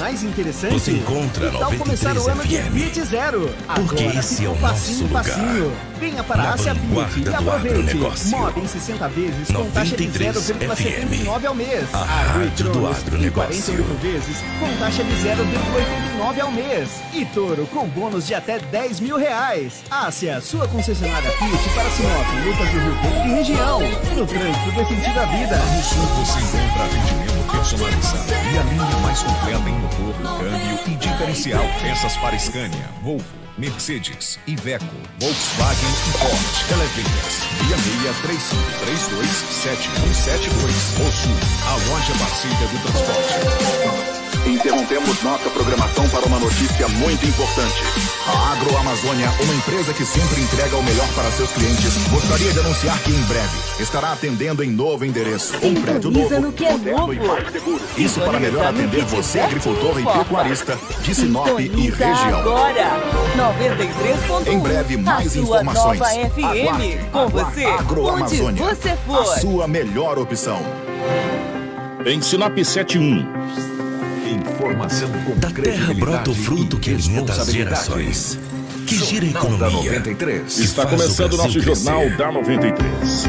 mais interessante? Você encontra Tal começar o ano de Fiat Zero. Porque Agora esse é o facinho, nosso lugar. facinho. Venha para a Ásia Fiat e do aproveite. agronegócio. Mob em 60 vezes com taxa de 93 0,79 ao mês. A rádio do Cronos em agronegócio. 48 vezes com taxa de 0,89 ao mês. E Toro com bônus de até 10 mil reais. Ásia, sua concessionária Fiat para Sinop, Lucas do Rio Verde e região. No trânsito dê sentido à vida. No Sul você encontra atendimento personalizado e a linha mais completa em motor, câmbio e diferencial. Peças para Scania, Volvo, Mercedes, Iveco, Volkswagen e Ford. Elevators 6635327172. O Sul, a loja parceira do transporte. Interrompemos nossa programação para uma notícia muito importante. A Agroamazônia, uma empresa que sempre entrega o melhor para seus clientes, gostaria de anunciar que em breve estará atendendo em novo endereço. Um prédio novo. no que é novo. Isso para melhor atender você, tiver agricultor e pecuarista de Sinop e região. agora. 93.1. Em breve, mais informações. nova FM. Aguarde, com você, onde Agroamazônia, você for. a sua melhor opção. Em Sinop 71. Informação com Da terra brota o fruto que alimenta as gerações. Que gira a economia. 93. Está começando o nosso Jornal da 93.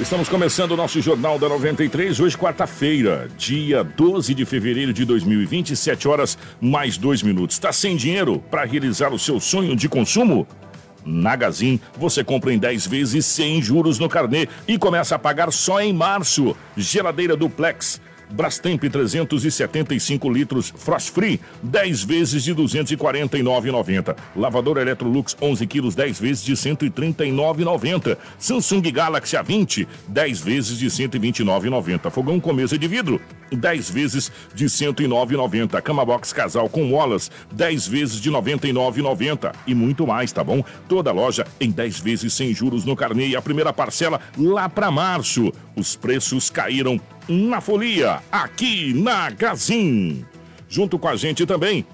Estamos começando o nosso Jornal da 93, hoje quarta-feira, dia 12 de fevereiro de 2020, 7 horas mais 2 minutos. Está sem dinheiro para realizar o seu sonho de consumo? Na Gazin, você compra em 10 vezes sem juros no carnê e começa a pagar só em março. Geladeira Duplex. Brastemp 375 litros Frost Free, 10 vezes de R$ 249,90. Lavador Electrolux 11 quilos, 10 vezes de R$ 139,90. Samsung Galaxy A20, 10 vezes de R$ 129,90. Fogão com mesa de vidro, 10 vezes de R$ 109,90. Cama Box Casal com molas, 10 vezes de R$ 99,90. E muito mais, tá bom? Toda loja em 10 vezes sem juros no carnê e a primeira parcela lá para março. Os preços caíram na folia, aqui na Gazin. Junto com a gente também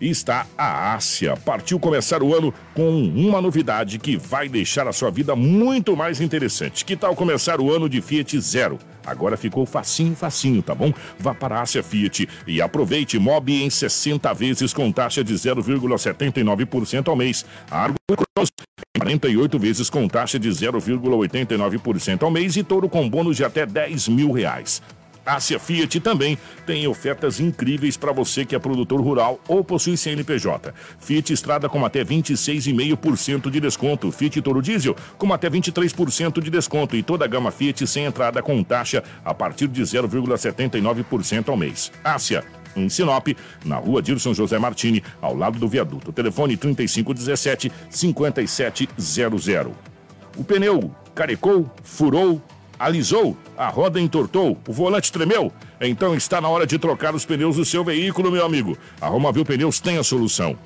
está a Ásia. Partiu começar o ano com uma novidade que vai deixar a sua vida muito mais interessante. Que tal começar o ano de Fiat Zero? Agora ficou facinho, facinho, tá bom? Vá para a Ásia Fiat e aproveite Mob em 60 vezes com taxa de 0,79% ao mês. Argo Cross em 48 vezes com taxa de 0,89% ao mês e touro com bônus de até 10 mil reais. Ásia Fiat também tem ofertas incríveis para você que é produtor rural ou possui CNPJ. Fiat Estrada com até 26,5% de desconto. Fiat Toro Diesel com até 23% de desconto. E toda a gama Fiat sem entrada com taxa a partir de 0,79% ao mês. Ásia em Sinop, na rua Dirson José Martini, ao lado do viaduto. Telefone 3517-5700. O pneu carecou, furou, alisou, a roda entortou, o volante tremeu. Então está na hora de trocar os pneus do seu veículo, meu amigo. A Romavil Pneus tem a solução.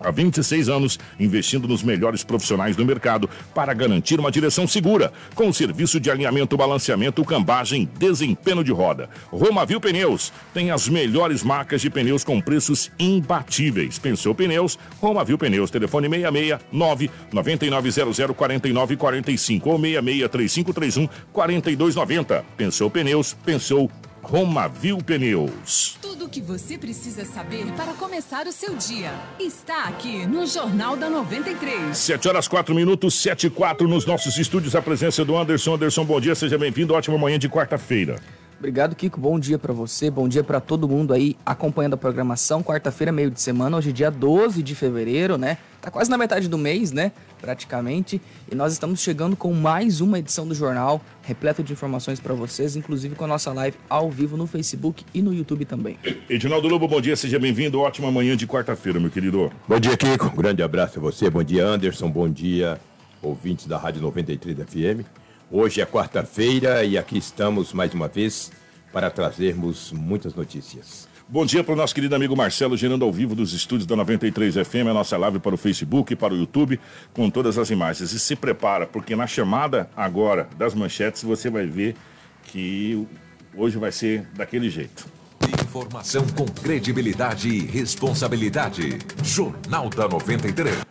Há 26 anos, investindo nos melhores profissionais do mercado para garantir uma direção segura, com o serviço de alinhamento, balanceamento, cambagem, desempenho de roda. Romavil Pneus tem as melhores marcas de pneus com preços imbatíveis. Pensou Pneus? Romavil Pneus. Telefone 669 9900 4945 ou 663531 4290. Pensou Pneus? Pensou Romavil Pneus. Tudo o que você precisa saber para começar o seu dia está aqui no Jornal da 93. 7 horas 4 minutos, 7 e 4 nos nossos estúdios. A presença do Anderson. Anderson, bom dia, seja bem-vindo. Ótima manhã de quarta-feira. Obrigado, Kiko. Bom dia para você, bom dia para todo mundo aí acompanhando a programação. Quarta-feira, meio de semana, hoje é dia 12 de fevereiro, né? Tá quase na metade do mês, né? Praticamente. E nós estamos chegando com mais uma edição do jornal, repleto de informações para vocês, inclusive com a nossa live ao vivo no Facebook e no YouTube também. Edinaldo Lobo, bom dia, seja bem-vindo. Ótima manhã de quarta-feira, meu querido. Bom dia, Kiko. Um grande abraço a você. Bom dia, Anderson. Bom dia, ouvintes da Rádio 93 FM. Hoje é quarta-feira e aqui estamos mais uma vez para trazermos muitas notícias. Bom dia para o nosso querido amigo Marcelo, gerando ao vivo dos estúdios da 93 FM, a nossa live para o Facebook e para o YouTube, com todas as imagens. E se prepara, porque na chamada agora das manchetes você vai ver que hoje vai ser daquele jeito. Informação com credibilidade e responsabilidade. Jornal da 93.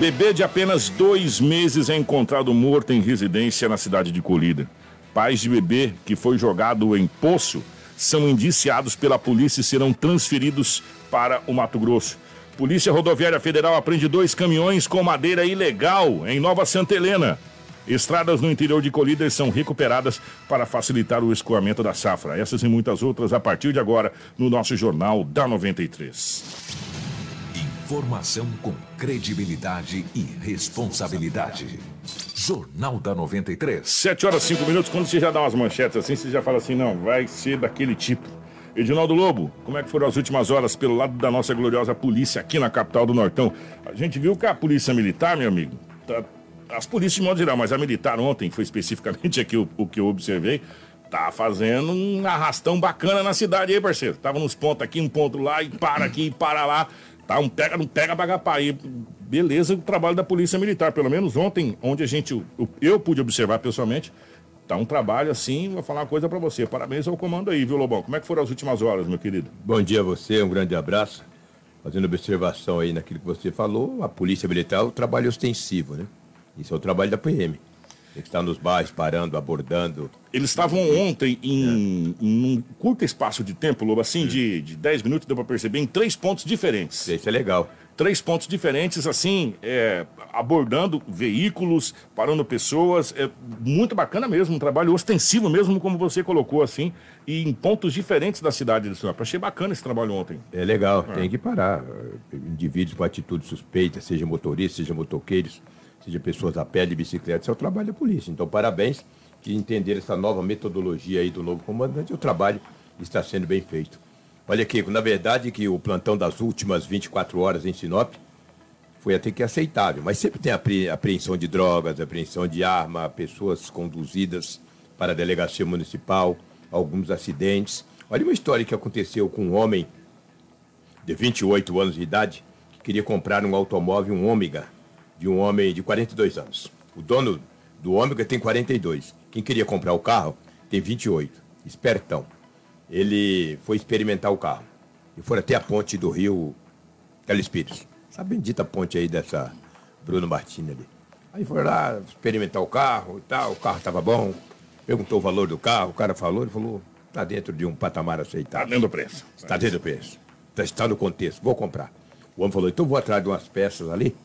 Bebê de apenas dois meses é encontrado morto em residência na cidade de Colida. Pais de bebê que foi jogado em poço são indiciados pela polícia e serão transferidos para o Mato Grosso. Polícia Rodoviária Federal apreende dois caminhões com madeira ilegal em Nova Santa Helena. Estradas no interior de Colíder são recuperadas para facilitar o escoamento da safra. Essas e muitas outras a partir de agora no nosso Jornal da 93. Informação com credibilidade e responsabilidade. Jornal da 93. 7 horas 5 minutos. Quando você já dá umas manchetes assim, você já fala assim: não, vai ser daquele tipo. Edinaldo Lobo, como é que foram as últimas horas pelo lado da nossa gloriosa polícia aqui na capital do Nortão? A gente viu que a polícia militar, meu amigo, tá, as polícias de modo geral, mas a militar ontem, foi especificamente aqui o, o que eu observei, tá fazendo um arrastão bacana na cidade aí, parceiro. Tava nos pontos aqui, um ponto lá, e para aqui, e para lá. Tá um pega, não pega bagapá. aí. beleza o trabalho da Polícia Militar. Pelo menos ontem, onde a gente, eu pude observar pessoalmente, tá um trabalho assim, vou falar uma coisa para você. Parabéns ao comando aí, viu, Lobão? Como é que foram as últimas horas, meu querido? Bom dia a você, um grande abraço. Fazendo observação aí naquilo que você falou, a Polícia Militar é o trabalho ostensivo, né? Isso é o trabalho da PM. Tem que estar nos bairros, parando, abordando. Eles estavam ontem em, é. em, um curto espaço de tempo, Lobo, assim, de, de 10 minutos, deu para perceber, em três pontos diferentes. Isso é legal. Três pontos diferentes, assim, é, abordando veículos, parando pessoas. É muito bacana mesmo, um trabalho ostensivo mesmo, como você colocou, assim, e em pontos diferentes da cidade de Sinop. Achei bacana esse trabalho ontem. É legal, é. tem que parar. Indivíduos com atitude suspeita, seja motoristas, seja motoqueiros seja pessoas a pé de bicicleta, isso é o trabalho da polícia. Então, parabéns que entender essa nova metodologia aí do novo comandante, o trabalho está sendo bem feito. Olha, Kiko, na verdade que o plantão das últimas 24 horas em Sinop foi até que aceitável, mas sempre tem apreensão de drogas, apreensão de arma, pessoas conduzidas para a delegacia municipal, alguns acidentes. Olha uma história que aconteceu com um homem de 28 anos de idade que queria comprar um automóvel, um Ômega, de um homem de 42 anos. O dono do Ômega tem 42. Quem queria comprar o carro tem 28. Espertão. Ele foi experimentar o carro. E foram até a ponte do rio Telespíritos. Essa bendita ponte aí dessa Bruno Martins ali. Aí foi lá experimentar o carro e tal. O carro estava bom. Perguntou o valor do carro. O cara falou, ele falou, está dentro de um patamar aceitável. Está dentro do preço. Está dentro do preço. Está no contexto. Vou comprar. O homem falou, então vou atrás de umas peças ali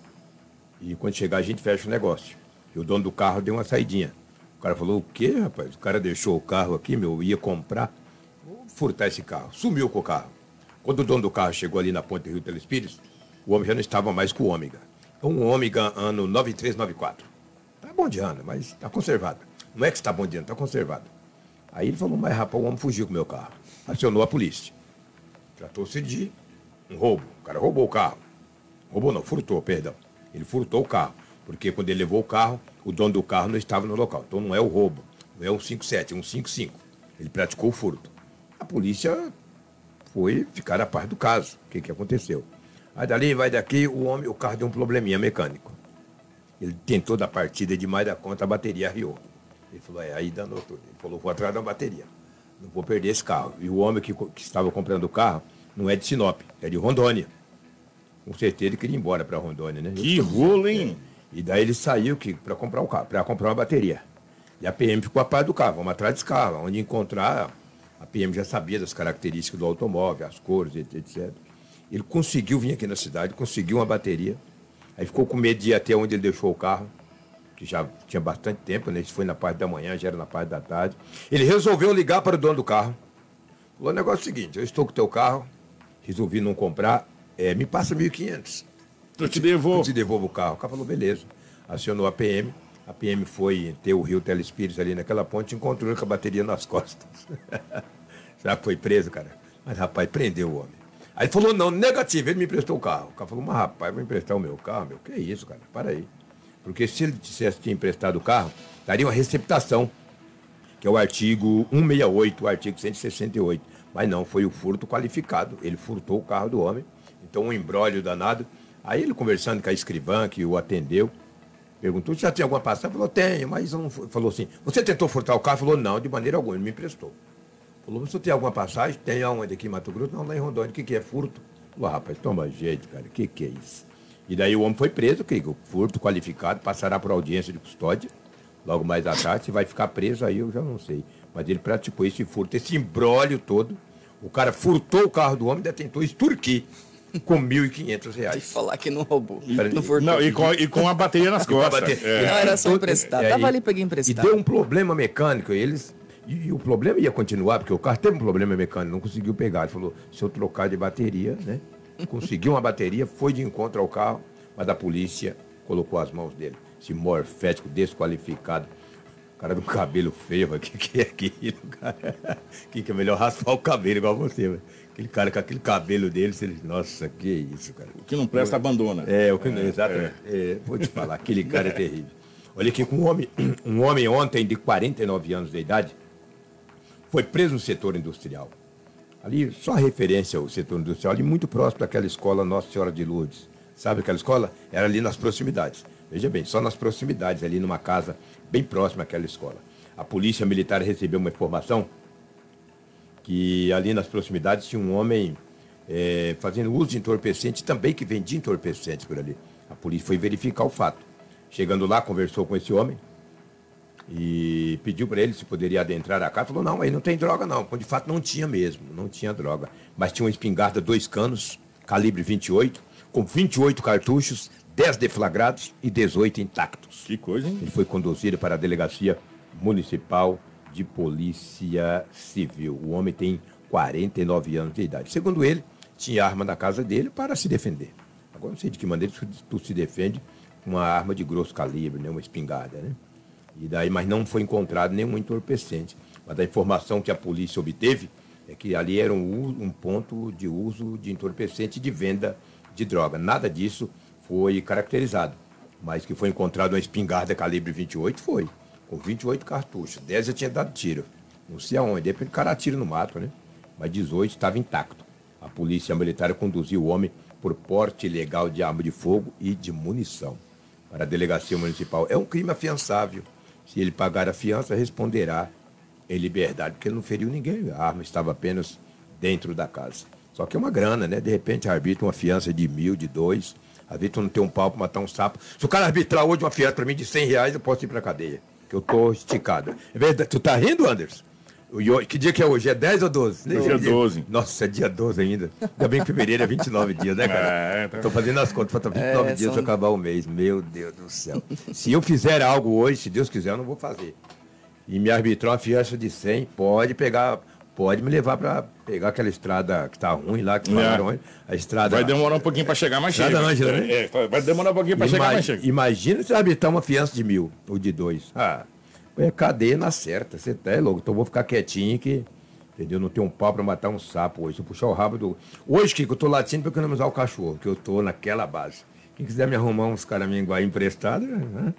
e quando chegar a gente fecha o negócio. E o dono do carro deu uma saidinha. O cara falou, o quê, rapaz? O cara deixou o carro aqui, meu, ia comprar. Vou furtar esse carro. Sumiu com o carro. Quando o dono do carro chegou ali na ponte do Rio Telespires, o homem já não estava mais com o Ômega. É um Ômega ano 9394. Tá bom de ano, mas tá conservado. Não é que está bom de ano, tá conservado. Aí ele falou, mas rapaz, o homem fugiu com o meu carro. Acionou a polícia. Tratou-se de um roubo. O cara roubou o carro. Roubou não, furtou, perdão. Ele furtou o carro, porque quando ele levou o carro, o dono do carro não estava no local. Então não é o roubo, não é um 57, é um 55. Ele praticou o furto. A polícia foi ficar a par do caso. O que, que aconteceu? Aí dali, vai daqui, o homem, o carro deu um probleminha mecânico. Ele tentou dar partida demais da conta, a bateria arriou. Ele falou, é, aí danou tudo. Ele falou, vou atrás da bateria. Não vou perder esse carro. E o homem que, que estava comprando o carro não é de Sinop, é de Rondônia com certeza ele queria ir embora para Rondônia, né? Que rolo, hein? É. E daí ele saiu para comprar um carro, para comprar uma bateria. E a PM ficou a par do carro, vamos atrás desse carro, onde encontrar. A PM já sabia das características do automóvel, as cores, etc. Ele conseguiu vir aqui na cidade, conseguiu uma bateria. Aí ficou com medo de ir até onde ele deixou o carro, que já tinha bastante tempo, né? Isso foi na parte da manhã, já era na parte da tarde. Ele resolveu ligar para o dono do carro. Falou: o negócio é o seguinte, eu estou com o teu carro, resolvi não comprar, é, me passa 1.500. Eu te devolvo. Eu te devolvo o carro. O cara falou, beleza. Acionou a PM. A PM foi ter o Rio Telespires ali naquela ponte e encontrou ele com a bateria nas costas. Será que foi preso, cara? Mas, rapaz, prendeu o homem. Aí ele falou, não, negativo, ele me emprestou o carro. O cara falou, mas rapaz, vou emprestar o meu carro, meu. Que isso, cara? Para aí. Porque se ele dissesse que tinha emprestado o carro, daria uma receptação, que é o artigo 168, o artigo 168 Mas não, foi o furto qualificado. Ele furtou o carro do homem. Então, um embrólio danado. Aí ele conversando com a escrivã que o atendeu, perguntou se já tinha alguma passagem. Falou, tenho, mas não. Falou assim, você tentou furtar o carro? Falou, não, de maneira alguma, ele me emprestou. Falou, você tem alguma passagem? Tem aonde aqui em Mato Grosso? Não, lá em Rondônia. O que, que é furto? Falou, rapaz, toma jeito, cara. O que, que é isso? E daí o homem foi preso, que o furto qualificado, passará por audiência de custódia. Logo mais à tarde, se vai ficar preso aí, eu já não sei. Mas ele praticou esse furto, esse embrólio todo. O cara furtou o carro do homem e tentou extorquir com 1.500 reais. E falar que não roubou. Não, furtou. não e, com, e com a bateria nas costas. Bateria. É. Não, era só emprestado. É, Tava ali, peguei emprestado. E deu um problema mecânico. Eles e, e, o problema ia continuar, porque o carro teve um problema mecânico, não conseguiu pegar. Ele falou, se eu trocar de bateria, né? Conseguiu uma bateria, foi de encontro ao carro, mas a polícia colocou as mãos dele. Esse morfético desqualificado. O cara do cabelo feio, o que, que é aquilo, cara? Que, que é melhor raspar o cabelo igual você, véio. Aquele cara com aquele cabelo dele, você nossa, que isso, cara. O que não presta, abandona. É, o que não, é, exatamente. É. É, vou te falar, aquele cara é terrível. Olha aqui, um homem, um homem ontem de 49 anos de idade foi preso no setor industrial. Ali, só referência ao setor industrial, ali muito próximo daquela escola Nossa Senhora de Lourdes. Sabe aquela escola? Era ali nas proximidades. Veja bem, só nas proximidades, ali numa casa bem próxima àquela escola. A polícia militar recebeu uma informação que ali nas proximidades tinha um homem é, fazendo uso de entorpecente, também que vendia entorpecentes por ali. A polícia foi verificar o fato. Chegando lá, conversou com esse homem e pediu para ele se poderia adentrar a casa. Falou, não, aí não tem droga não. De fato não tinha mesmo, não tinha droga. Mas tinha uma espingarda, dois canos, calibre 28, com 28 cartuchos, 10 deflagrados e 18 intactos. Que coisa, hein? Ele foi conduzido para a delegacia municipal de polícia civil. O homem tem 49 anos de idade. Segundo ele, tinha arma na casa dele para se defender. Agora não sei de que maneira tu se defende com uma arma de grosso calibre, né? uma espingarda, né? E daí, mas não foi encontrado nenhum entorpecente. Mas a informação que a polícia obteve é que ali era um, um ponto de uso de entorpecente de venda de droga. Nada disso foi caracterizado. Mas que foi encontrado uma espingarda calibre 28, foi com 28 cartuchos. 10 já tinha dado tiro. Não sei aonde. De repente o cara atira no mato, né? Mas 18 estava intacto. A polícia militar conduziu o homem por porte ilegal de arma de fogo e de munição para a delegacia municipal. É um crime afiançável. Se ele pagar a fiança, responderá em liberdade, porque ele não feriu ninguém. A arma estava apenas dentro da casa. Só que é uma grana, né? De repente arbitra uma fiança de mil, de dois. Arbitra não tem um pau para matar um sapo. Se o cara arbitrar hoje uma fiança para mim de 100 reais, eu posso ir para cadeia que eu tô esticado. É verdade. Tu tá rindo, Anderson? Que dia que é hoje? É 10 ou 12? Nem dia 12. Nossa, é dia 12 ainda. Ainda bem que fevereiro é 29 dias, né, cara? É, tá... Tô fazendo as contas, falta 29 é, dias são... para acabar o mês. Meu Deus do céu. se eu fizer algo hoje, se Deus quiser, eu não vou fazer. E me arbitrar uma fiança de 100, pode pegar, pode me levar para pegar aquela estrada que tá ruim lá, que é. ruim. A estrada. Vai demorar um pouquinho para chegar mais cheio. Ângela, né? É, vai demorar um pouquinho para chegar mais cheio. Imagina se arbitrar uma fiança de mil ou de dois. Ah é cadeia na certa, você tá é louco. Então eu vou ficar quietinho que, entendeu? Não tem um pau pra matar um sapo hoje. Se eu puxar o rabo do. Hoje, Kiko, eu tô latindo pra economizar o cachorro, que eu tô naquela base. Quem quiser me arrumar uns caraminhos aí emprestados, né?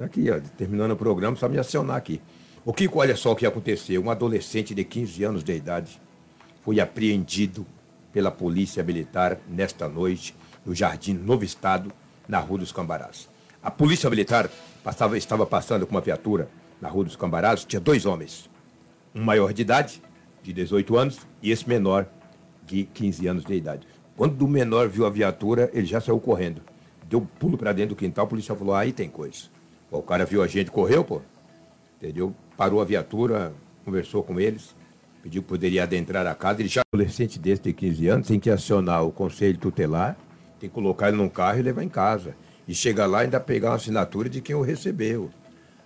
Aqui, ó, terminando o programa, só me acionar aqui. O Kiko, olha só o que aconteceu. Um adolescente de 15 anos de idade foi apreendido pela polícia militar nesta noite no Jardim Novo Estado, na Rua dos Cambarás. A polícia militar passava, estava passando com uma viatura na Rua dos Cambarazos, tinha dois homens. Um maior de idade, de 18 anos, e esse menor, de 15 anos de idade. Quando o menor viu a viatura, ele já saiu correndo. Deu um pulo para dentro do quintal, o policial falou: aí tem coisa. O cara viu a gente, correu, pô. Entendeu? Parou a viatura, conversou com eles, pediu que poderia adentrar a casa. Ele já adolescente desse de 15 anos tem que acionar o conselho tutelar, tem que colocar ele num carro e levar em casa. E chegar lá e ainda pegar uma assinatura de quem o recebeu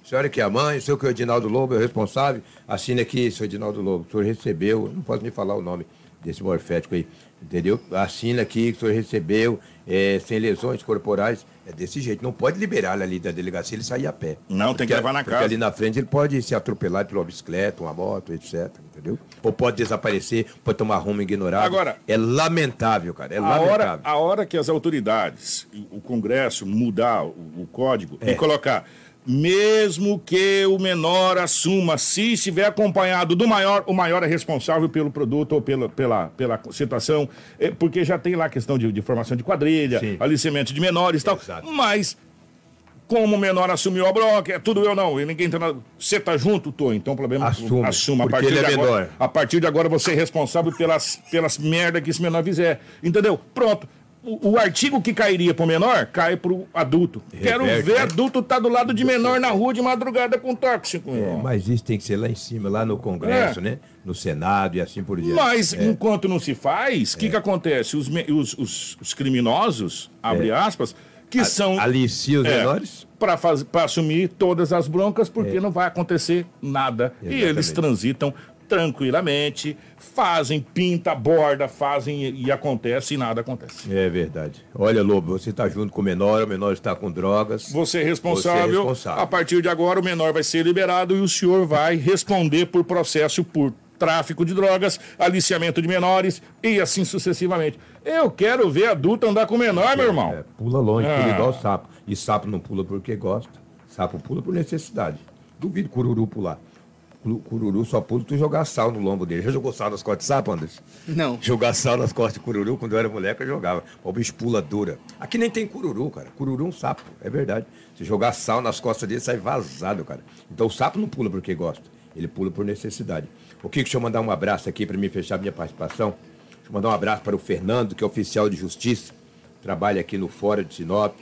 senhora que é a mãe, senhor que é o Edinaldo Lobo, é o responsável, assine aqui, senhor Edinaldo Lobo, o senhor recebeu, não posso me falar o nome desse morfético aí, entendeu? Assina aqui que o senhor recebeu, é, sem lesões corporais, é desse jeito, não pode liberar ali da delegacia, ele sair a pé. Não, porque, tem que levar na porque casa. ali na frente ele pode se atropelar por uma bicicleta, uma moto, etc, entendeu? Ou pode desaparecer, pode tomar rumo ignorado. Agora... É lamentável, cara, é a lamentável. Hora, a hora que as autoridades, o Congresso mudar o, o código é. e colocar mesmo que o menor assuma, se estiver acompanhado do maior, o maior é responsável pelo produto ou pela, pela, pela situação, é, porque já tem lá a questão de, de formação de quadrilha, Sim. aliciamento de menores e tal, Exato. mas como o menor assumiu a broca, é tudo eu não, e ninguém tá na... Você tá junto, tô, então o problema Assume, assuma. A partir, ele é de agora, a partir de agora você é responsável pelas, pelas merda que esse menor fizer. Entendeu? Pronto. O, o artigo que cairia pro menor, cai pro adulto. Reverte, Quero ver né? adulto tá do lado de menor na rua de madrugada com tóxico. É, mas isso tem que ser lá em cima, lá no Congresso, é. né? No Senado e assim por diante. Mas é. enquanto não se faz, o que, é. que acontece? Os, os, os, os criminosos, abre é. aspas, que a, são. Alicia os é, menores? Para assumir todas as broncas, porque não vai acontecer nada. Exatamente. E eles transitam tranquilamente, fazem, pinta, borda, fazem e, acontece e nada acontece. É verdade. Olha, Lobo, você está junto com o menor, o menor está com drogas. Você é responsável. Você é responsável. A partir de agora, o menor vai ser liberado e o senhor vai responder por processo por tráfico de drogas, aliciamento de menores e assim sucessivamente. Eu quero ver adulto andar com menor, é, meu irmão. É, pula longe, ah. pula igual sapo. E sapo não pula porque gosta. Sapo pula por necessidade. Duvido cururu pular. Cururu só pula tu jogar sal no lombo dele. Já jogou sal nas costas de sapo, Anderson? Não. Jogar sal nas costas de cururu, quando eu era moleque, eu jogava. O bicho pula dura. Aqui nem tem cururu, cara. Cururu é um sapo, é verdade. Se jogar sal nas costas dele, sai vazado, cara. Então o sapo não pula porque gosta. Ele pula por necessidade. O que deixa eu mandar um abraço aqui para me fechar minha participação. Deixa eu mandar um abraço para o Fernando, que é oficial de justiça, trabalha aqui no Fora de Sinop.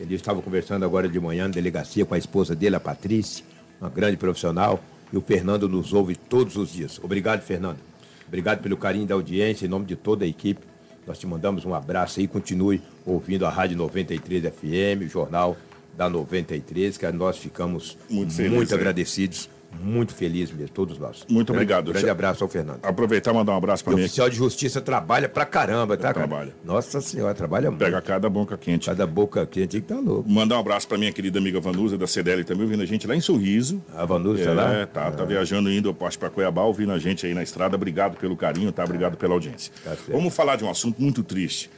Ele estava conversando agora de manhã na delegacia com a esposa dele, a Patrícia, uma grande profissional. E o Fernando nos ouve todos os dias. Obrigado, Fernando. Obrigado pelo carinho da audiência, em nome de toda a equipe. Nós te mandamos um abraço aí. Continue ouvindo a Rádio 93 FM, o jornal da 93, que nós ficamos muito, muito agradecidos muito feliz mesmo, todos nós. Muito grande, obrigado. Grande abraço ao Fernando. Aproveitar e mandar um abraço para mim. O oficial de justiça trabalha pra caramba, tá? Trabalha. Nossa senhora, trabalha muito. Pega cada boca quente. Cada boca quente que tá louco. Mandar um abraço pra minha querida amiga Vanusa da CDL também, ouvindo a gente lá em Sorriso. A Vanusa é, lá? É, tá, tá viajando indo eu posto pra Cuiabá, ouvindo a gente aí na estrada. Obrigado pelo carinho, tá? Obrigado pela audiência. Tá Vamos falar de um assunto muito triste.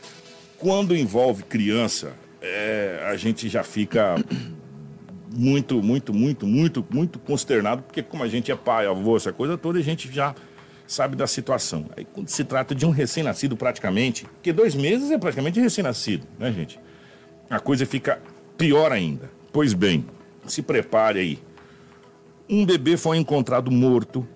Quando envolve criança, é, a gente já fica muito, muito, muito, muito, muito consternado, porque como a gente é pai, avô, essa coisa toda, a gente já sabe da situação. Aí quando se trata de um recém-nascido praticamente, porque dois meses é praticamente recém-nascido, né, gente? A coisa fica pior ainda. Pois bem, se prepare aí. Um bebê foi encontrado morto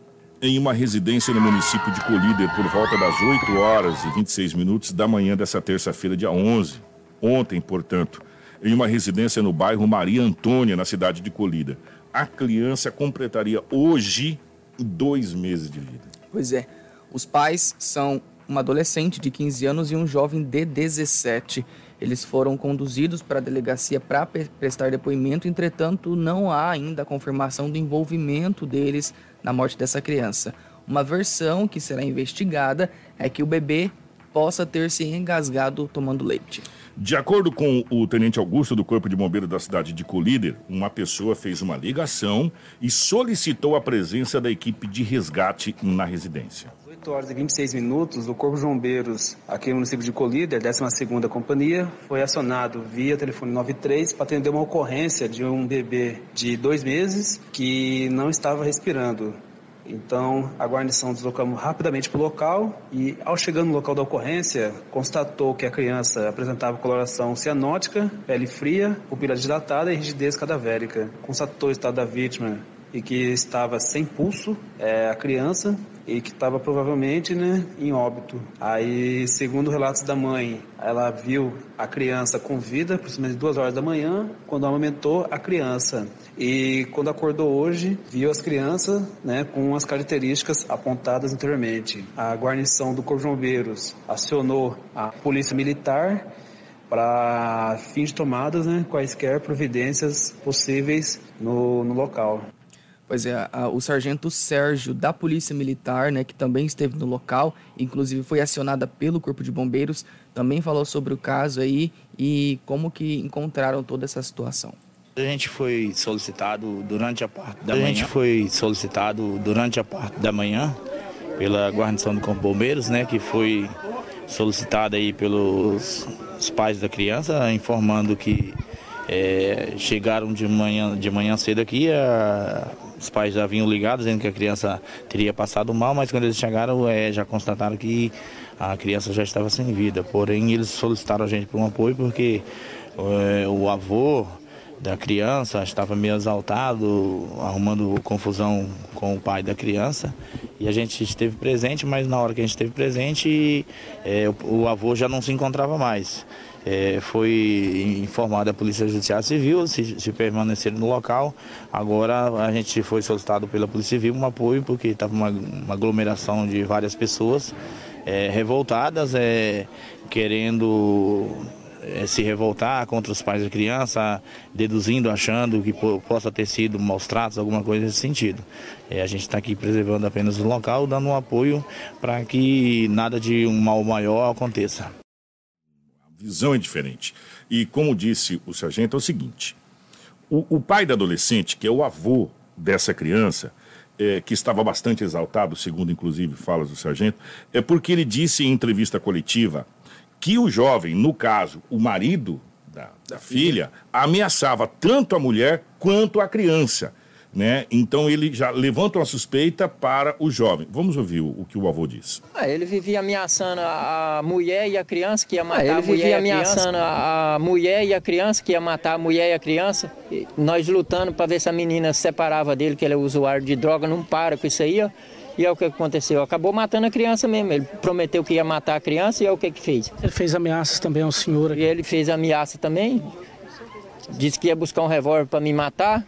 em uma residência no município de Colíder por volta das 8 horas e 26 minutos da manhã dessa terça-feira, dia 11. Ontem, portanto em uma residência no bairro Maria Antônia, na cidade de Colida. A criança completaria hoje dois meses de vida. Pois é. Os pais são uma adolescente de 15 anos e um jovem de 17. Eles foram conduzidos para a delegacia para prestar depoimento, entretanto, não há ainda a confirmação do envolvimento deles na morte dessa criança. Uma versão que será investigada é que o bebê possa ter se engasgado tomando leite. De acordo com o tenente Augusto do Corpo de Bombeiros da cidade de Colíder, uma pessoa fez uma ligação e solicitou a presença da equipe de resgate na residência. 8 horas e 26 minutos, o Corpo de Bombeiros aqui no município de Colíder, 12ª Companhia, foi acionado via telefone 93 para atender uma ocorrência de um bebê de dois meses que não estava respirando. Então, a guarnição deslocamos rapidamente para o local e, ao chegar no local da ocorrência, constatou que a criança apresentava coloração cianótica, pele fria, pupila dilatada e rigidez cadavérica. Constatou o estado da vítima e que estava sem pulso, é, a criança, e que estava provavelmente né, em óbito. Aí, segundo relatos da mãe, ela viu a criança com vida, aproximadamente duas horas da manhã, quando amamentou a criança. E quando acordou hoje, viu as crianças né, com as características apontadas anteriormente. A guarnição do Corpo de Bombeiros acionou a Polícia Militar para fins de tomadas né, quaisquer providências possíveis no, no local. Pois é, a, o sargento Sérgio da Polícia Militar, né, que também esteve no local, inclusive foi acionada pelo Corpo de Bombeiros, também falou sobre o caso aí e como que encontraram toda essa situação. A gente foi solicitado durante a parte da a manhã. Gente foi solicitado durante a parte da manhã pela guarnição do Corpo de Bombeiros, né, que foi solicitada aí pelos pais da criança, informando que É, chegaram de manhã, de manhã cedo aqui, a, os pais já vinham ligados dizendo que a criança teria passado mal, mas quando eles chegaram é, já constataram que a criança já estava sem vida. Porém, eles solicitaram a gente por um apoio porque é, o avô da criança estava meio exaltado, arrumando confusão com o pai da criança. E a gente esteve presente, mas na hora que a gente esteve presente, é, o, o, avô já não se encontrava mais. É, foi informada a Polícia Judiciária Civil, se, se no local. Agora a gente foi solicitado pela Polícia Civil um apoio, porque estava uma, uma aglomeração de várias pessoas é, revoltadas, é, querendo é, se revoltar contra os pais da criança, deduzindo, achando que possa ter sido maus tratos, alguma coisa nesse sentido. É, a gente está aqui preservando apenas o local, dando um apoio para que nada de um mal maior aconteça. Visão é diferente. E como disse o sargento, é o seguinte: o, o pai da adolescente, que é o avô dessa criança, é, que estava bastante exaltado, segundo inclusive falas do sargento, é porque ele disse em entrevista coletiva que o jovem, no caso, o marido da, da filha, ameaçava tanto a mulher quanto a criança. Né? Então ele já levanta uma suspeita para o jovem. Vamos ouvir o, o que o avô diz. Ah, ele vivia ameaçando a mulher e a criança que ia matar ah, ele a mulher vivia ameaçando a, a mulher e a criança que ia matar a mulher e a criança. E nós lutando para ver se a menina se separava dele, que ele é usuário de droga, não para com isso aí. Ó. E é o que aconteceu. Acabou matando a criança mesmo. Ele prometeu que ia matar a criança e é o que, que fez. Ele fez ameaças também ao senhor. Aqui. E ele fez ameaça também. Disse que ia buscar um revólver para me matar.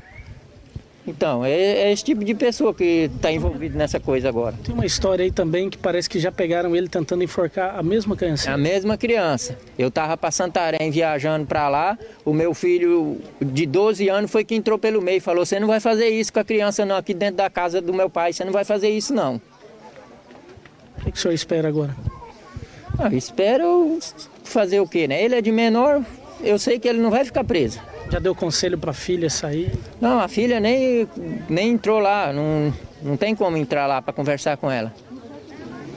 Então, é, é, esse tipo de pessoa que está envolvido nessa coisa agora. Tem uma história aí também que parece que já pegaram ele tentando enforcar a mesma criança. A mesma criança. Eu estava para Santarém viajando para lá, o meu filho de 12 anos foi que entrou pelo meio e falou: Você não vai fazer isso com a criança não, aqui dentro da casa do meu pai, você não vai fazer isso não. O que, que o senhor espera agora? Ah, espero fazer o quê, né? Ele é de menor, eu sei que ele não vai ficar preso. Já deu conselho para a filha sair? Não, a filha nem, nem entrou lá, não, não tem como entrar lá para conversar com ela.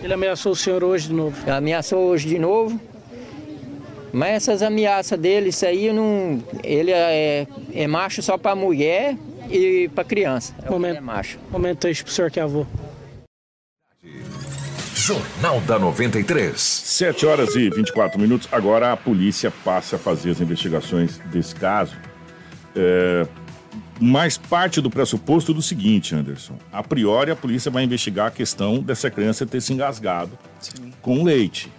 Ele ameaçou o senhor hoje de novo? Ele ameaçou hoje de novo. Mas essas ameaças dele, isso aí não. Ele é, é macho só para mulher e para criança. É momento, é macho. Momento aí pro senhor que é avô. Jornal da 93. 7 horas e 24 minutos. Agora a polícia passa a fazer as investigações desse caso. É, mas parte do pressuposto do seguinte, Anderson. A priori, a polícia vai investigar a questão dessa criança ter se engasgado Sim. com leite.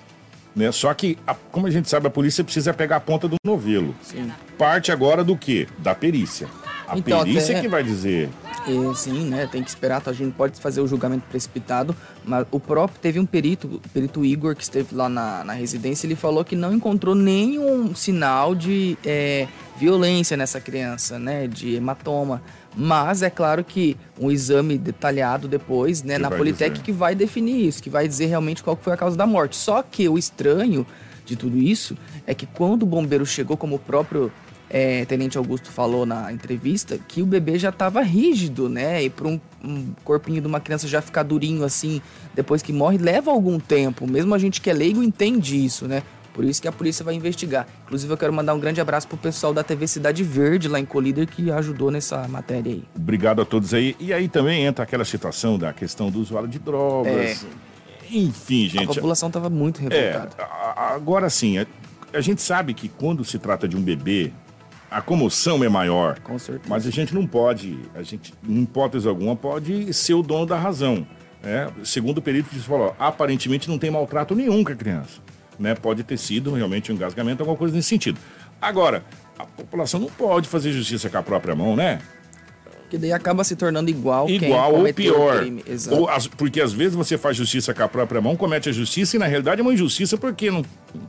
Né? Só que, a, como a gente sabe, a polícia precisa pegar a ponta do novelo. Sim. Parte agora do quê? Da perícia. A então, perícia até... que vai dizer. E, sim, né? Tem que esperar, tá? a gente pode fazer o julgamento precipitado, mas o próprio teve um perito, o perito Igor, que esteve lá na, na residência, ele falou que não encontrou nenhum sinal de é, violência nessa criança, né? De hematoma. Mas é claro que um exame detalhado depois, né, que na Politec, dizer. que vai definir isso, que vai dizer realmente qual foi a causa da morte. Só que o estranho de tudo isso é que quando o bombeiro chegou, como o próprio é, Tenente Augusto falou na entrevista que o bebê já estava rígido, né? E para um, um, corpinho de uma criança já ficar durinho assim, depois que morre, leva algum tempo. Mesmo a gente que é leigo entende isso, né? Por isso que a polícia vai investigar. Inclusive, eu quero mandar um grande abraço pro pessoal da TV Cidade Verde, lá em Colíder, que ajudou nessa matéria aí. Obrigado a todos aí. E aí também entra aquela situação da questão do usuário de drogas. É. Enfim, gente. A população estava muito revoltada. É, agora sim, a, a gente sabe que quando se trata de um bebê, a comoção é maior. Com certeza. Mas a gente não pode, a gente, em hipótese alguma, pode ser o dono da razão. Né? Segundo o perito que falou, aparentemente não tem maltrato nenhum com a criança. Né? Pode ter sido realmente um engasgamento, alguma coisa nesse sentido. Agora, a população não pode fazer justiça com a própria mão, né? Que daí acaba se tornando igual Igual ou pior. Ou as, porque às vezes você faz justiça com a própria mão, comete a justiça e na realidade é uma injustiça porque não.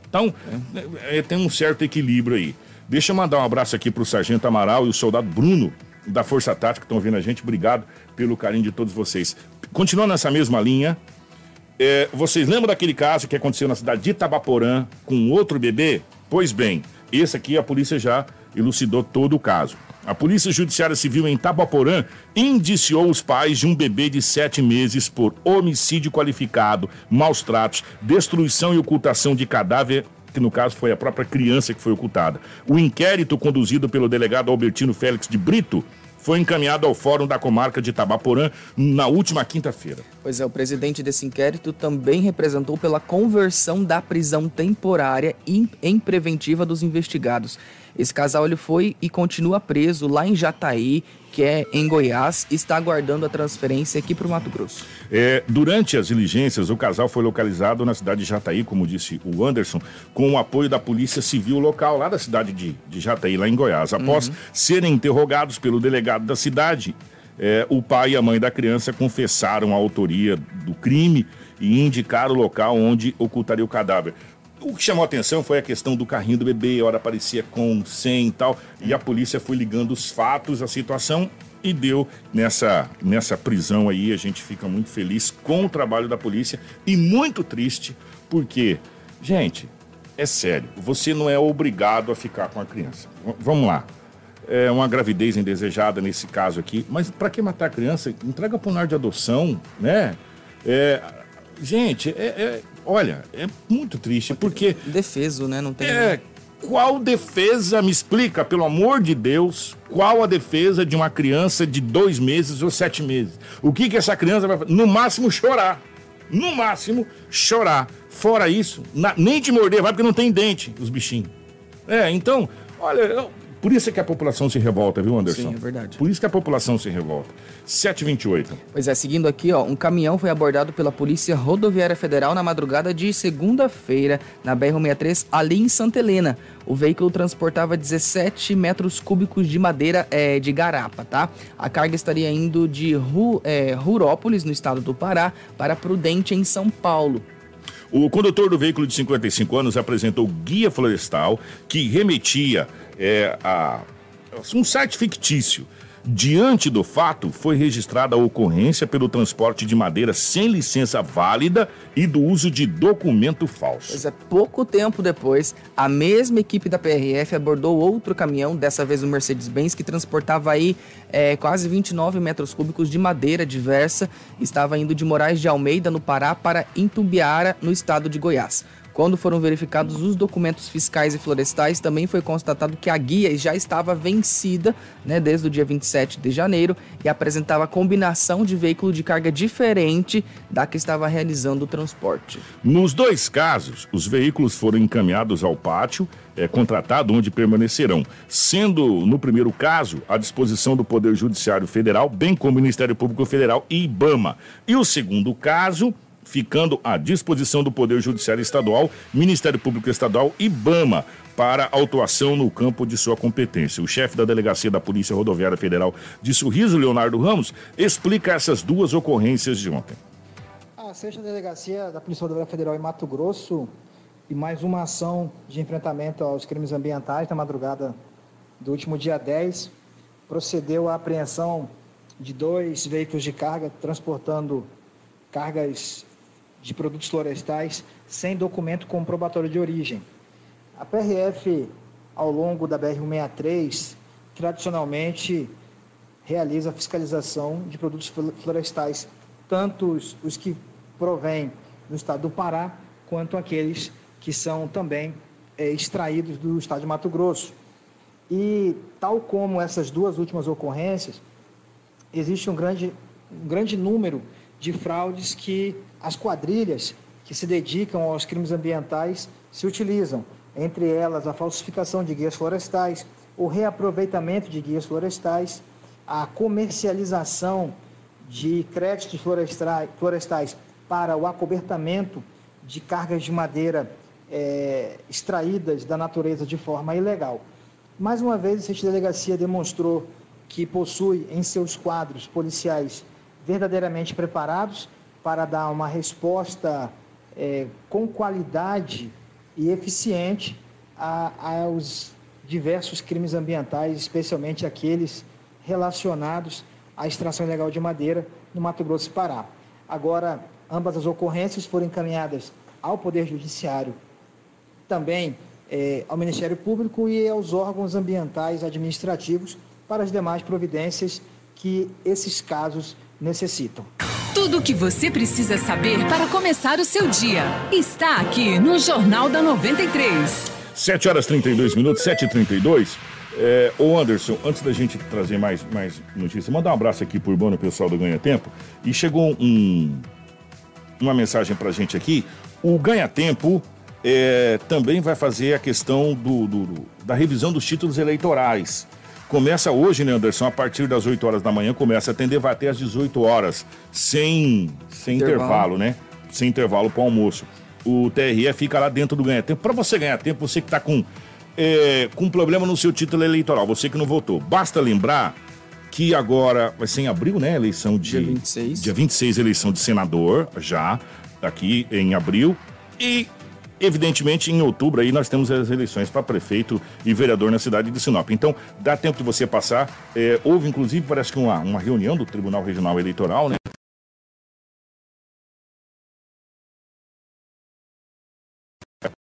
Então, é. É, tem um certo equilíbrio aí. Deixa eu mandar um abraço aqui para o Sargento Amaral e o soldado Bruno da Força Tática que estão ouvindo a gente. Obrigado pelo carinho de todos vocês. Continuando nessa mesma linha, é, vocês lembram daquele caso que aconteceu na cidade de Itabaporã com outro bebê? Pois bem, esse aqui a polícia já elucidou todo o caso. A Polícia Judiciária Civil em Itabaporã indiciou os pais de um bebê de sete meses por homicídio qualificado, maus tratos, destruição e ocultação de cadáver que no caso foi a própria criança que foi ocultada. O inquérito conduzido pelo delegado Albertino Félix de Brito foi encaminhado ao Fórum da Comarca de Tabaporã na última quinta-feira. Pois é, o presidente desse inquérito também representou pela conversão da prisão temporária em preventiva dos investigados. Esse casal ele foi e continua preso lá em Jataí, que é em Goiás, e está aguardando a transferência aqui para o Mato Grosso. É, durante as diligências, o casal foi localizado na cidade de Jataí, como disse o Anderson, com o apoio da Polícia Civil local, lá da cidade de, de Jataí, lá em Goiás. Após uhum. serem interrogados pelo delegado da cidade, é, o pai e a mãe da criança confessaram a autoria do crime e indicaram o local onde ocultaria o cadáver. O que chamou a atenção foi a questão do carrinho do bebê, a hora aparecia com 100 e tal, e a polícia foi ligando os fatos, a situação e deu nessa, nessa prisão aí. A gente fica muito feliz com o trabalho da polícia e muito triste porque, gente, é sério, você não é obrigado a ficar com a criança. V vamos lá. É uma gravidez indesejada nesse caso aqui, mas para que matar a criança? Entrega para um lar de adoção, né? É, gente, é, é, olha, é muito triste, porque. Defeso, né? Não tem. É, qual defesa, me explica, pelo amor de Deus, qual a defesa de uma criança de dois meses ou sete meses? O que, que essa criança vai fazer? No máximo, chorar. No máximo, chorar. Fora isso, na, nem te morder, vai porque não tem dente, os bichinhos. É, então, olha, eu, por isso é que a população se revolta, viu, Anderson? Sim, é verdade. Por isso que a população se revolta. 728. Pois é, seguindo aqui, ó, um caminhão foi abordado pela Polícia Rodoviária Federal na madrugada de segunda-feira, na BR-63, ali em Santa Helena. O veículo transportava 17 metros cúbicos de madeira é, de garapa, tá? A carga estaria indo de Ru, é, Rurópolis, no estado do Pará, para Prudente, em São Paulo. O condutor do veículo de 55 anos apresentou guia florestal que remetia é, a um site fictício Diante do fato, foi registrada a ocorrência pelo transporte de madeira sem licença válida e do uso de documento falso. Pois é, pouco tempo depois, a mesma equipe da PRF abordou outro caminhão, dessa vez o Mercedes-Benz, que transportava aí é, quase 29 metros cúbicos de madeira diversa. Estava indo de Moraes de Almeida, no Pará, para Intumbiara, no estado de Goiás. Quando foram verificados os documentos fiscais e florestais, também foi constatado que a guia já estava vencida né, desde o dia 27 de janeiro e apresentava combinação de veículo de carga diferente da que estava realizando o transporte. Nos dois casos, os veículos foram encaminhados ao pátio é, contratado, onde permanecerão, sendo, no primeiro caso, à disposição do Poder Judiciário Federal, bem como o Ministério Público Federal e IBAMA. E o segundo caso ficando à disposição do Poder Judiciário Estadual, Ministério Público Estadual e BAMA para autuação no campo de sua competência. O chefe da Delegacia da Polícia Rodoviária Federal de Sorriso, Leonardo Ramos, explica essas duas ocorrências de ontem. A sexta delegacia da Polícia Rodoviária Federal em Mato Grosso e mais uma ação de enfrentamento aos crimes ambientais na madrugada do último dia 10 procedeu à apreensão de dois veículos de carga transportando cargas de produtos florestais sem documento comprobatório de origem. A PRF, ao longo da BR-163, tradicionalmente realiza a fiscalização de produtos florestais, tanto os, os que provêm do estado do Pará, quanto aqueles que são também é, extraídos do estado de Mato Grosso. E, tal como essas duas últimas ocorrências, existe um grande, um grande número de fraudes que as quadrilhas que se dedicam aos crimes ambientais se utilizam, entre elas a falsificação de guias florestais, o reaproveitamento de guias florestais, a comercialização de créditos florestais para o acobertamento de cargas de madeira é, extraídas da natureza de forma ilegal. Mais uma vez, essa delegacia demonstrou que possui em seus quadros policiais verdadeiramente preparados para dar uma resposta é, com qualidade e eficiente a, aos diversos crimes ambientais, especialmente aqueles relacionados à extração ilegal de madeira no Mato Grosso e Pará. Agora, ambas as ocorrências foram encaminhadas ao Poder Judiciário, também é, ao Ministério Público e aos órgãos ambientais administrativos para as demais providências que esses casos necessitam. Tudo o que você precisa saber para começar o seu dia está aqui no Jornal da 93. 7 horas 32 minutos, 7h32. É, ô Anderson, antes da gente trazer mais, mais notícias, mandar um abraço aqui por Urbano, pessoal do Ganha Tempo. E chegou um, uma mensagem pra gente aqui. O Ganha Tempo é, também vai fazer a questão do, do, do, da revisão dos títulos eleitorais. Começa hoje, né, Anderson? A partir das 8 horas da manhã, começa a atender, vai até às 18 horas, sem, sem intervalo. intervalo né? Sem intervalo para o almoço. O TRE fica lá dentro do ganha tempo. Para você ganhar tempo, você que está com, é, com problema no seu título eleitoral, você que não votou, basta lembrar que agora vai ser em abril, né? Eleição de. Dia 26. Dia 26, eleição de senador, já, aqui em abril. E Evidentemente, em outubro aí nós temos as eleições para prefeito e vereador na cidade de Sinop. Então, dá tempo de você passar. É, houve, inclusive, parece que uma, uma reunião do Tribunal Regional Eleitoral, né?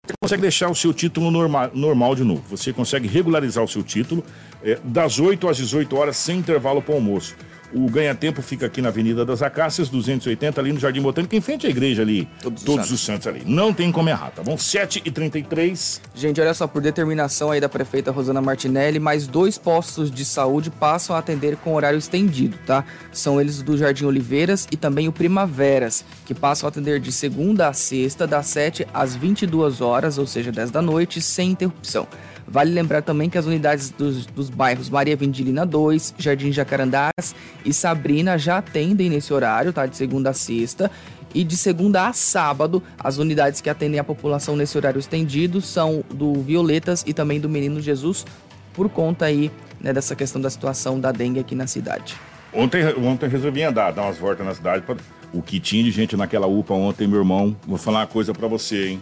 Você consegue deixar o seu título normal, normal de novo. Você consegue regularizar o seu título é, das 8 às 18 horas sem intervalo para o almoço. O ganha-tempo fica aqui na Avenida das Acácias, 280, ali no Jardim Botânico, em frente à igreja ali. Todos, Todos os, santos. os, santos. ali. Não tem como errar, tá bom? 7h33. Gente, olha só, por determinação aí da prefeita Rosana Martinelli, mais dois postos de saúde passam a atender com horário estendido, tá? São eles do Jardim Oliveiras e também o Primaveras, que passam a atender de segunda a sexta, das 7 às 22 horas, ou seja, 10 da noite, sem interrupção. Vale lembrar também que as unidades dos, dos bairros Maria Vendilina 2, Jardim Jacarandás e Sabrina já atendem nesse horário, tá? De segunda a sexta. E de segunda a sábado, as unidades que atendem a população nesse horário estendido são do Violetas e também do Menino Jesus, por conta aí né, dessa questão da situação da dengue aqui na cidade. Ontem, ontem resolvi andar, dar umas voltas na cidade. Pra... O que tinha de gente naquela UPA ontem, meu irmão, vou falar uma coisa para você, hein?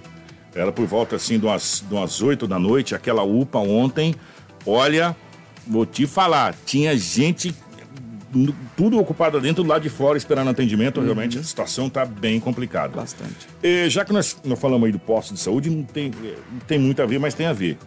Era por volta assim de umas, de umas 8 da noite, aquela UPA ontem. Olha, vou te falar, tinha gente tudo ocupado dentro do lado de fora esperando atendimento. Uhum. Realmente a situação está bem complicada. Bastante. E, já que nós, nós falamos aí do posto de saúde, não tem, não tem muito a ver, mas tem a ver.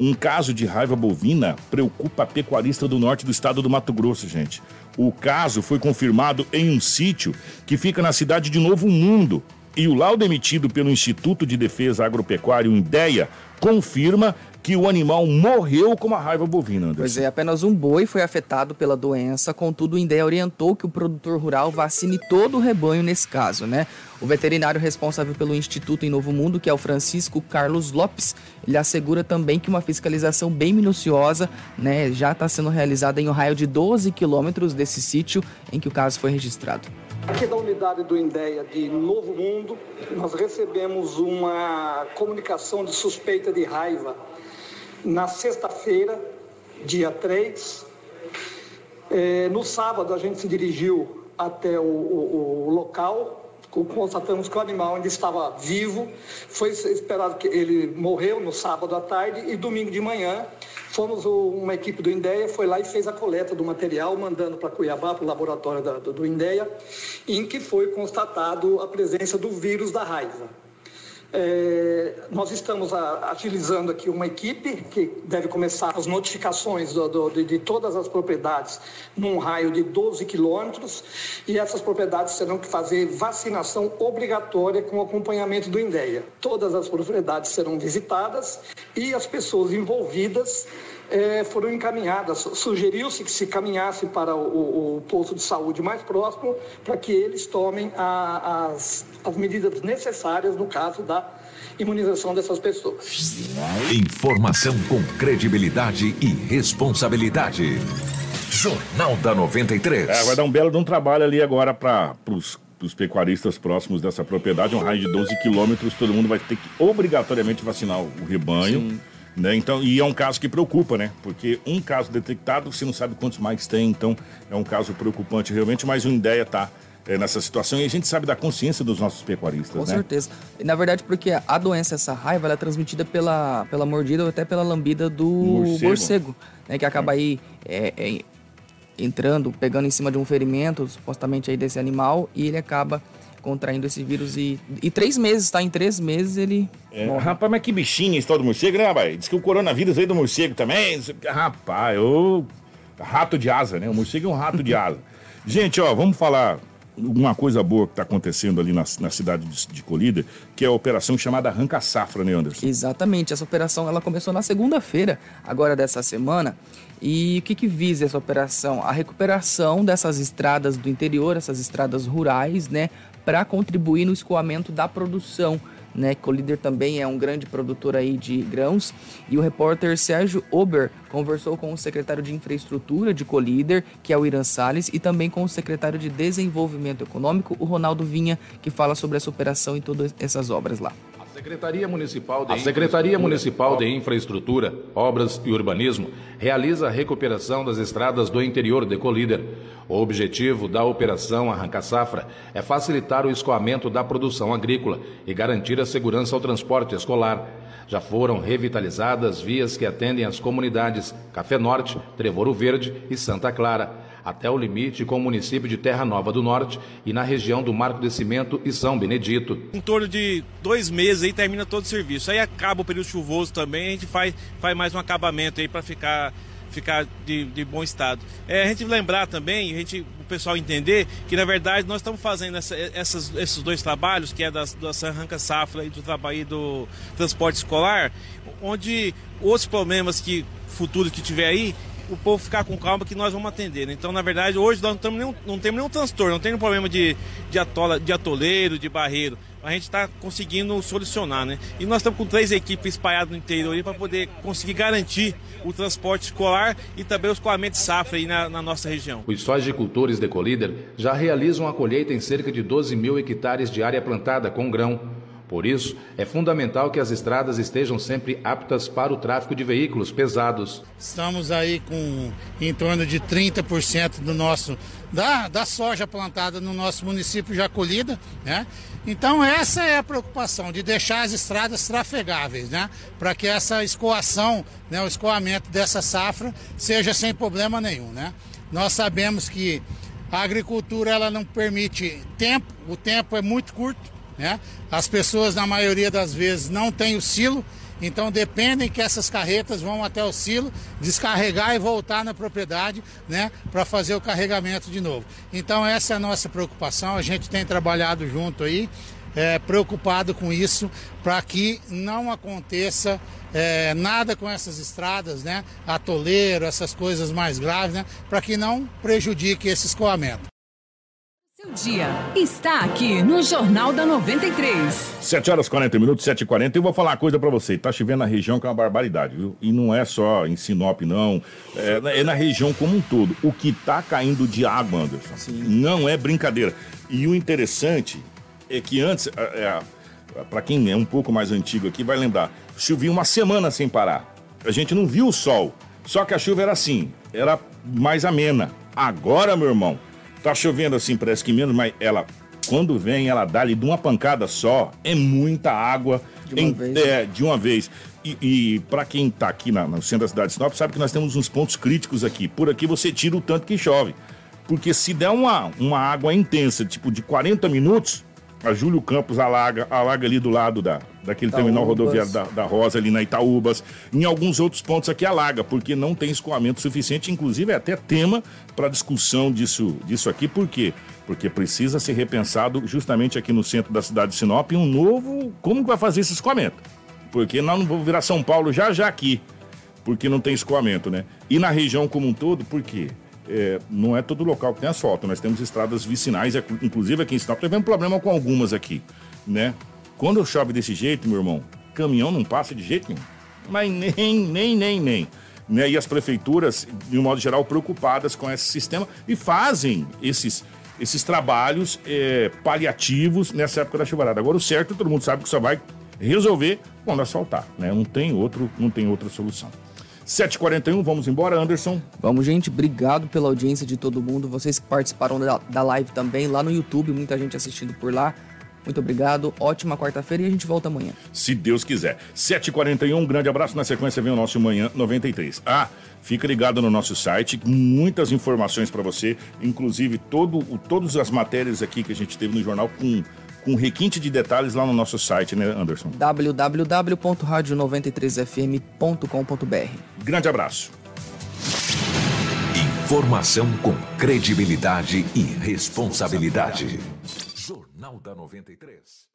Um caso de raiva bovina preocupa a pecuarista do norte do estado do Mato Grosso, gente. O caso foi confirmado em um sítio que fica na cidade de Novo Mundo, e o laudo emitido pelo Instituto de Defesa Agropecuária, o INDEA, confirma que o animal morreu com a raiva bovina. Anderson. Pois é, apenas um boi foi afetado pela doença, contudo o INDEA orientou que o produtor rural vacine todo o rebanho nesse caso, né? O veterinário responsável pelo Instituto em Novo Mundo, que é o Francisco Carlos Lopes, ele assegura também que uma fiscalização bem minuciosa né, já está sendo realizada em um raio de 12 quilômetros desse sítio em que o caso foi registrado. Aqui da unidade do INDEA de Novo Mundo, nós recebemos uma comunicação de suspeita de raiva na sexta-feira, dia 3. É, no sábado, a gente se dirigiu até o, o, o local constatamos que o animal ainda estava vivo. Foi esperado que ele morreu no sábado à tarde e domingo de manhã fomos uma equipe do INDEA, foi lá e fez a coleta do material, mandando para Cuiabá, para o laboratório da, do, do INDEA, em que foi constatado a presença do vírus da raiva. É, nós estamos a, agilizando aqui uma equipe que deve começar as notificações do, do, de, de, todas as propriedades num raio de 12 quilômetros e essas propriedades terão que fazer vacinação obrigatória com acompanhamento do INDEA. Todas as propriedades serão visitadas e as pessoas envolvidas é, foram encaminhadas. Sugeriu-se que se caminhasse para o, o, posto de saúde mais próximo para que eles tomem a, as, as medidas necessárias no caso da imunização dessas pessoas. Informação com credibilidade e responsabilidade. Jornal da 93. É, vai dar um belo de um trabalho ali agora para os pecuaristas próximos dessa propriedade, um raio de 12 quilômetros, todo mundo vai ter que obrigatoriamente vacinar o rebanho. Sim. Né? Então, e é um caso que preocupa, né? Porque um caso detectado, você não sabe quantos mais tem, então é um caso preocupante realmente, mas o INDEA está é, nessa situação e a gente sabe da consciência dos nossos pecuaristas. Com né? certeza. E, na verdade, porque a doença, essa raiva, ela é transmitida pela, pela mordida ou até pela lambida do morcego, morcego né? Que acaba aí é, é, entrando, pegando em cima de um ferimento, supostamente aí desse animal, e ele acaba contraindo esse vírus e, e três meses, tá? Em três meses ele. É, rapaz, mas que bichinho esse tal do morcego, né, rapaz? Diz que o coronavírus veio do morcego também. Rapaz, o rato de asa, né? O morcego é um rato de asa. Gente, ó, vamos falar uma coisa boa que está acontecendo ali na, na cidade de, de Colíder, que é a operação chamada Arranca Safra, né, Anderson? Exatamente. Essa operação ela começou na segunda-feira, agora dessa semana. E o que, que visa essa operação? A recuperação dessas estradas do interior, essas estradas rurais, né, para contribuir no escoamento da produção né? Colíder também é um grande produtor aí de grãos. E o repórter Sérgio Ober conversou com o secretário de Infraestrutura de Colíder, que é o Irã Salles, e também com o secretário de Desenvolvimento Econômico, o Ronaldo Vinha, que fala sobre essa operação e todas essas obras lá. Secretaria Municipal de a Secretaria Municipal de Infraestrutura, Obras e Urbanismo realiza a recuperação das estradas do interior de Colíder. O objetivo da operação Arranca Safra é facilitar o escoamento da produção agrícola e garantir a segurança ao transporte escolar. Já foram revitalizadas vias que atendem as comunidades Café Norte, Trevoro Verde e Santa Clara até o limite com o município de Terra Nova do Norte e na região do Marco de Cimento e São Benedito. Em torno de dois meses aí termina todo o serviço. Aí acaba o período chuvoso também, a gente faz, faz mais um acabamento aí para ficar ficar de, de, bom estado. É, a gente lembrar também, a gente, o pessoal entender que na verdade nós estamos fazendo essa, essas, esses dois trabalhos, que é da, da Arranca Safra e do trabalho do transporte escolar, onde outros problemas que futuros que tiver aí, o povo ficar com calma que nós vamos atender. Né? Então, na verdade, hoje nós não, temos nenhum, não temos nenhum transtorno, não tem nenhum problema de, de, atola, de atoleiro, de barreiro. A gente está conseguindo solucionar, né? E nós estamos com três equipes espalhadas no interior para poder conseguir garantir o transporte escolar e também o escoamento de safra aí na, na nossa região. Os sojicultores de Colíder já realizam a colheita em cerca de 12 mil hectares de área plantada com grão. Por isso, é fundamental que as estradas estejam sempre aptas para o tráfego de veículos pesados. Estamos aí com em torno de 30% do nosso da, da soja plantada no nosso município já colhida, né? Então essa é a preocupação de deixar as estradas trafegáveis, né? Para que essa escoação, né, o escoamento dessa safra seja sem problema nenhum, né? Nós sabemos que a agricultura ela não permite tempo, o tempo é muito curto, né? As pessoas, na maioria das vezes, não têm o silo, então dependem que essas carretas vão até o silo, descarregar e voltar na propriedade, né, para fazer o carregamento de novo. Então essa é a nossa preocupação, a gente tem trabalhado junto aí, é, preocupado com isso, para que não aconteça é, nada com essas estradas, né, atoleiro, essas coisas mais graves, né, para que não prejudique esse escoamento. Seu dia está aqui no Jornal da 93. 7 horas 40 minutos, 7 e 40 Eu vou falar uma coisa para você. Tá chovendo na região que é uma barbaridade, viu? E não é só em Sinop, não. É, é na região como um todo. O que tá caindo de água, Anderson, Sim. não é brincadeira. E o interessante é que antes, é, é, para quem é um pouco mais antigo aqui, vai lembrar, chovia uma semana sem parar. A gente não viu o sol. Só que a chuva era assim, era mais amena. Agora, meu irmão Tá chovendo assim, parece que menos, mas ela, quando vem, ela dá ali de uma pancada só, é muita água. De uma em, vez. É, de uma vez. E, e para quem tá aqui na, no centro da cidade de Sinop, sabe que nós temos uns pontos críticos aqui. Por aqui você tira o tanto que chove. Porque se der uma, uma água intensa, tipo de 40 minutos, a Júlio Campos alaga, alaga ali do lado da, daquele Itaúbas. terminal rodoviário da, da, Rosa, ali na Itaúbas. Em alguns outros pontos aqui alaga, porque não tem escoamento suficiente. Inclusive, é até tema para discussão disso, disso aqui. Por quê? Porque precisa ser repensado justamente aqui no centro da cidade de Sinop um novo. Como que vai fazer esse escoamento? Porque nós não vamos virar São Paulo já já aqui, porque não tem escoamento, né? E na região como um todo, por quê? é, não é todo local que tem asfalto. Nós temos estradas vicinais, inclusive aqui em Sinop, tivemos problema com algumas aqui, né? Quando chove desse jeito, meu irmão, caminhão não passa de jeito nenhum. Mas nem, nem, nem, nem. Né? E as prefeituras, de um modo geral, preocupadas com esse sistema e fazem esses, esses trabalhos é, paliativos nessa época da chuvarada. Agora, o certo, todo mundo sabe que só vai resolver quando asfaltar, né? Não tem, outro, não tem outra solução. 7h41, vamos embora, Anderson. Vamos, gente. Obrigado pela audiência de todo mundo. Vocês que participaram da, da live também, lá no YouTube, muita gente assistindo por lá. Muito obrigado, ótima quarta-feira e a gente volta amanhã. Se Deus quiser. 7h41, um grande abraço. Na sequência vem o nosso Manhã 93. Ah, fica ligado no nosso site, muitas informações para você, inclusive todo, todas as matérias aqui que a gente teve no jornal com com requinte de detalhes lá no nosso site, né, Anderson? www.radio93fm.com.br. Grande abraço. Informação com credibilidade e responsabilidade. Jornal da 93.